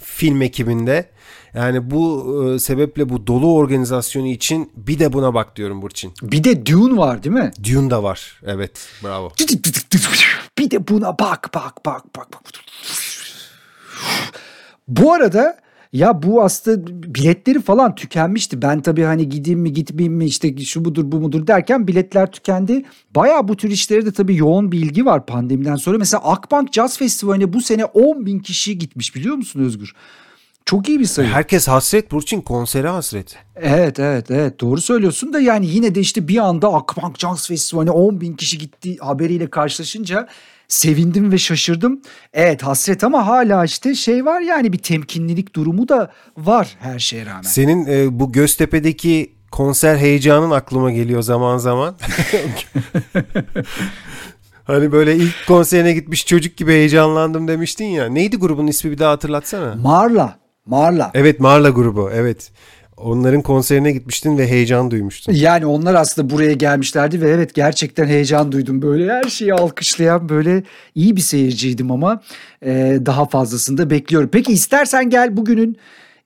film ekibinde. Yani bu e, sebeple bu dolu organizasyonu için bir de buna bak diyorum Burçin. Bir de Dune var değil mi? Dune da var. Evet. Bravo. Bir de buna bak bak bak bak. bak. Bu arada ya bu aslında biletleri falan tükenmişti. Ben tabii hani gideyim mi gitmeyeyim mi işte şu budur bu mudur derken biletler tükendi. Baya bu tür işlere de tabii yoğun bir ilgi var pandemiden sonra. Mesela Akbank Jazz Festivali'ne bu sene 10 bin kişi gitmiş biliyor musun Özgür? Çok iyi bir sayı. Herkes hasret Burçin konsere hasret. Evet evet evet doğru söylüyorsun da yani yine de işte bir anda Akbank Jazz Festivali'ne 10 bin kişi gitti haberiyle karşılaşınca sevindim ve şaşırdım. Evet hasret ama hala işte şey var yani bir temkinlilik durumu da var her şeye rağmen. Senin e, bu Göztepe'deki konser heyecanın aklıma geliyor zaman zaman. hani böyle ilk konserine gitmiş çocuk gibi heyecanlandım demiştin ya. Neydi grubun ismi bir daha hatırlatsana. Marla. Marla. Evet Marla grubu evet. Onların konserine gitmiştin ve heyecan duymuştun. Yani onlar aslında buraya gelmişlerdi ve evet gerçekten heyecan duydum. Böyle her şeyi alkışlayan böyle iyi bir seyirciydim ama e, daha fazlasını da bekliyorum. Peki istersen gel bugünün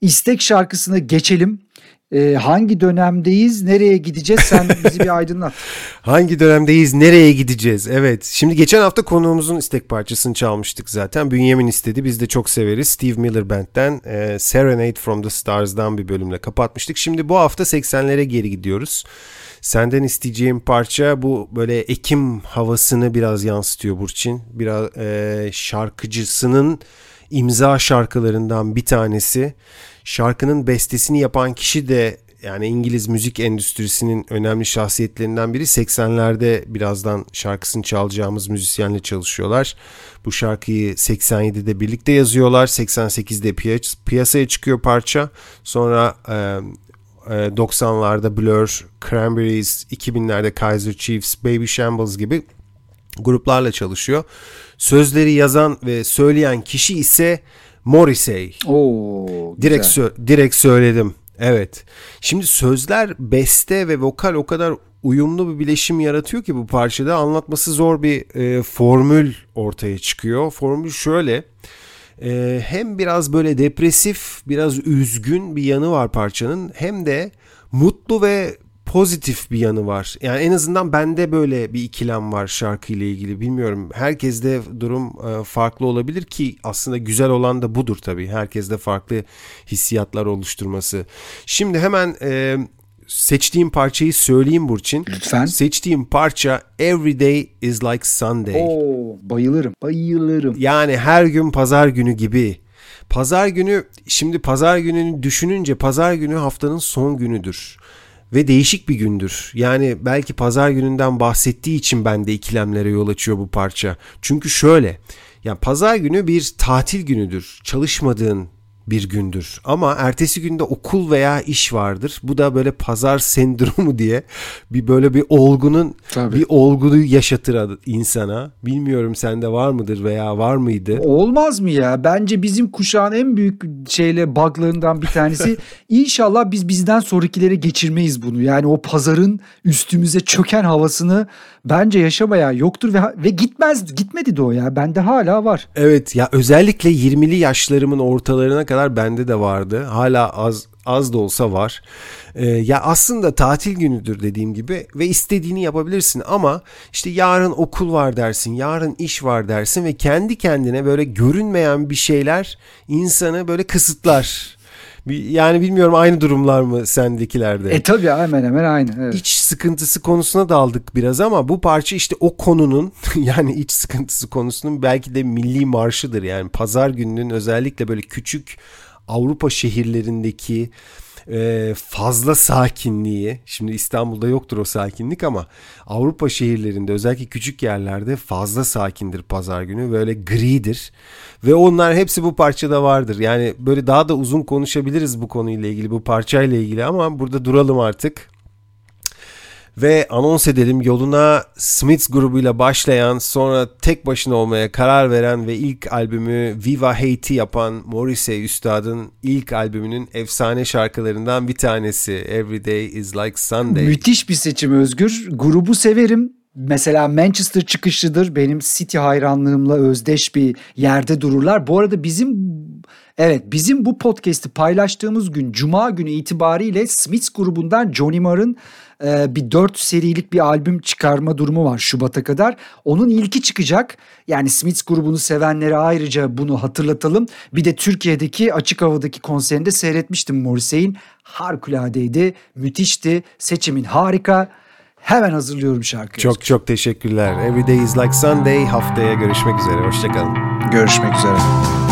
istek şarkısını geçelim. E, hangi dönemdeyiz, nereye gideceğiz sen bizi bir aydınlat. hangi dönemdeyiz, nereye gideceğiz? Evet. Şimdi geçen hafta konuğumuzun istek parçasını çalmıştık zaten. Bünyamin istedi. Biz de çok severiz. Steve Miller Band'den e, Serenade from the Stars'dan bir bölümle kapatmıştık. Şimdi bu hafta 80'lere geri gidiyoruz. Senden isteyeceğim parça bu böyle Ekim havasını biraz yansıtıyor Burçin. Biraz e, şarkıcısının imza şarkılarından bir tanesi. Şarkının bestesini yapan kişi de yani İngiliz müzik endüstrisinin önemli şahsiyetlerinden biri 80'lerde birazdan şarkısını çalacağımız müzisyenle çalışıyorlar. Bu şarkıyı 87'de birlikte yazıyorlar. 88'de piyas- piyasaya çıkıyor parça. Sonra e, e, 90'larda Blur, Cranberries, 2000'lerde Kaiser Chiefs, Baby Shambles gibi gruplarla çalışıyor. Sözleri yazan ve söyleyen kişi ise Morrissey. Oo, direkt sö- direkt söyledim. Evet. Şimdi sözler, beste ve vokal o kadar uyumlu bir bileşim yaratıyor ki bu parçada anlatması zor bir e, formül ortaya çıkıyor. Formül şöyle. E, hem biraz böyle depresif, biraz üzgün bir yanı var parçanın hem de mutlu ve pozitif bir yanı var. Yani en azından bende böyle bir ikilem var şarkıyla ilgili. Bilmiyorum. Herkeste durum e, farklı olabilir ki aslında güzel olan da budur tabii. Herkeste farklı hissiyatlar oluşturması. Şimdi hemen e, seçtiğim parçayı söyleyeyim Burçin. Lütfen. Seçtiğim parça Every Day is Like Sunday. Oo, bayılırım. Bayılırım. Yani her gün pazar günü gibi. Pazar günü şimdi pazar gününü düşününce pazar günü haftanın son günüdür ve değişik bir gündür. Yani belki pazar gününden bahsettiği için bende ikilemlere yol açıyor bu parça. Çünkü şöyle, yani pazar günü bir tatil günüdür. Çalışmadığın bir gündür. Ama ertesi günde okul veya iş vardır. Bu da böyle pazar sendromu diye bir böyle bir olgunun Tabii. bir olguyu yaşatır insana. Bilmiyorum sende var mıdır veya var mıydı? Olmaz mı ya? Bence bizim kuşağın en büyük şeyle buglarından bir tanesi. İnşallah biz bizden sonrakilere geçirmeyiz bunu. Yani o pazarın üstümüze çöken havasını bence yaşamaya yoktur ve ve gitmez gitmedi de o ya. Bende hala var. Evet ya özellikle 20'li yaşlarımın ortalarına kadar bende de vardı. Hala az az da olsa var. Ee, ya aslında tatil günüdür dediğim gibi ve istediğini yapabilirsin ama işte yarın okul var dersin, yarın iş var dersin ve kendi kendine böyle görünmeyen bir şeyler insanı böyle kısıtlar. Yani bilmiyorum aynı durumlar mı sendekilerde? E tabii hemen hemen aynı. Evet. İç sıkıntısı konusuna daldık biraz ama bu parça işte o konunun yani iç sıkıntısı konusunun belki de milli marşıdır. Yani pazar gününün özellikle böyle küçük Avrupa şehirlerindeki e, fazla sakinliği. Şimdi İstanbul'da yoktur o sakinlik ama Avrupa şehirlerinde özellikle küçük yerlerde fazla sakindir pazar günü. Böyle gridir. Ve onlar hepsi bu parçada vardır. Yani böyle daha da uzun konuşabiliriz bu konuyla ilgili, bu parçayla ilgili ama burada duralım artık. Ve anons edelim yoluna Smiths grubuyla başlayan sonra tek başına olmaya karar veren ve ilk albümü Viva Haiti yapan Morrissey Üstad'ın ilk albümünün efsane şarkılarından bir tanesi Every Day is Like Sunday. Müthiş bir seçim Özgür. Grubu severim. Mesela Manchester çıkışlıdır. Benim City hayranlığımla özdeş bir yerde dururlar. Bu arada bizim evet bizim bu podcast'i paylaştığımız gün Cuma günü itibariyle Smiths grubundan Johnny Marr'ın e, bir dört serilik bir albüm çıkarma durumu var Şubat'a kadar. Onun ilki çıkacak. Yani Smiths grubunu sevenlere ayrıca bunu hatırlatalım. Bir de Türkiye'deki açık havadaki konserinde seyretmiştim Morrissey'in. Harikulade müthişti. Seçimin harika. Hemen hazırlıyorum şarkıyı. Çok çok teşekkürler. Every Day is Like Sunday. Haftaya görüşmek üzere. Hoşçakalın. Görüşmek üzere.